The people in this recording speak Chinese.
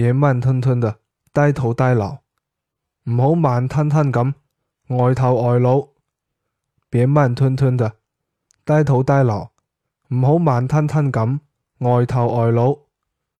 别慢吞吞的，呆头呆脑；唔好慢吞吞咁，呆头呆脑。别慢吞吞的，呆头呆脑；唔好慢吞吞咁，呆头呆脑。